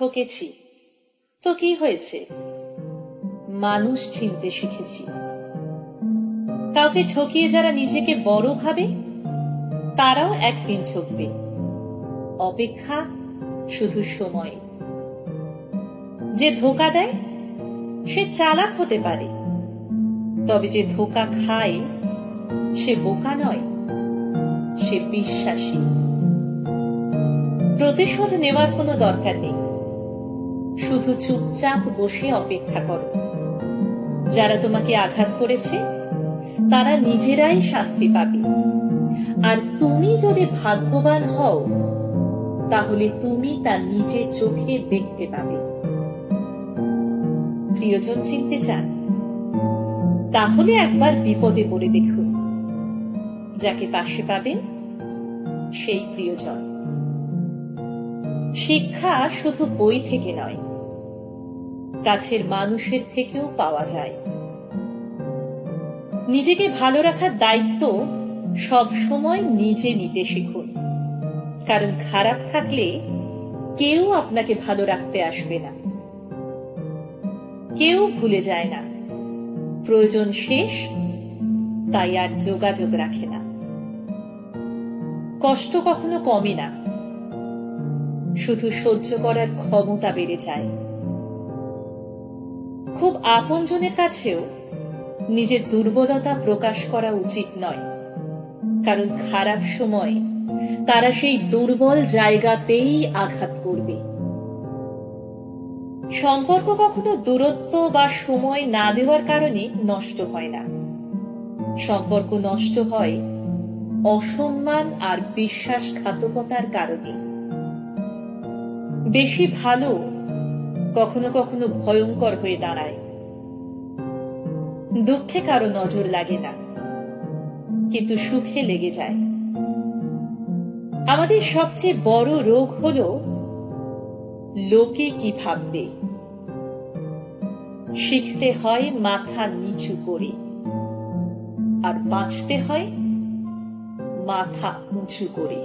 ঠকেছি। তো কি হয়েছে? মানুষ চিনতে শিখেছি। কাউকে ঠকিয়ে যারা নিজেকে বড় ভাবে, তারাও একদিন ঠকবে। অপেক্ষা শুধু সময়। যে ধোকা দেয়, সে চালাক হতে পারে। তবে যে ধোকা খায়, সে বোকা নয়, সে বিশ্বাসী। প্রতিশোধ নেওয়ার কোনো দরকার নেই। শুধু চুপচাপ বসে অপেক্ষা করো। যারা তোমাকে আঘাত করেছে, তারা নিজেরাই শাস্তি পাবে। আর তুমি যদি ভাগ্যবান হও, তাহলে তুমি তা নিজে চোখে দেখতে পাবে। প্রিয়জন চিনতে চান? তাহলে একবার বিপদে পড়ে দেখুন। যাকে পাশে পাবেন, সেই প্রিয়জন। শিক্ষা শুধু বই থেকে নয়, কাছের মানুষের থেকেও পাওয়া যায়। নিজেকে ভালো রাখার দায়িত্ব সব সময় নিজে নিতে শিখুন, কারণ খারাপ থাকলে কেউ আপনাকে ভালো রাখতে আসবে না। কেউ ভুলে যায় না, প্রয়োজন শেষ, তাই আর যোগাযোগ রাখে না। কষ্ট কখনো কমে না। শুধু সহ্য করার ক্ষমতা বেড়ে যায়। খুব আপনজনের কাছেও নিজের দুর্বলতা প্রকাশ করা উচিত নয়। কারণ খারাপ সময় তারা সেই দুর্বল জায়গাতেই আঘাত করবে। সম্পর্ক কখনো দূরত্ব বা সময় না দেওয়ার কারণে নষ্ট হয় না। সম্পর্ক নষ্ট হয় অসম্মান আর বিশ্বাসঘাতকতার কারণে। বেশি ভালো কখনো কখনো ভয়ঙ্কর হয়ে দাঁড়ায়। দুঃখে কারও নজর লাগে না, কিন্তু সুখে লেগে যায়। আমাদের সবচেয়ে বড় রোগ হলো লোকে কি ভাববে? শিখতে হয় মাথা নিচু করে, আর বাঁচতে হয় মাথা উঁচু করে।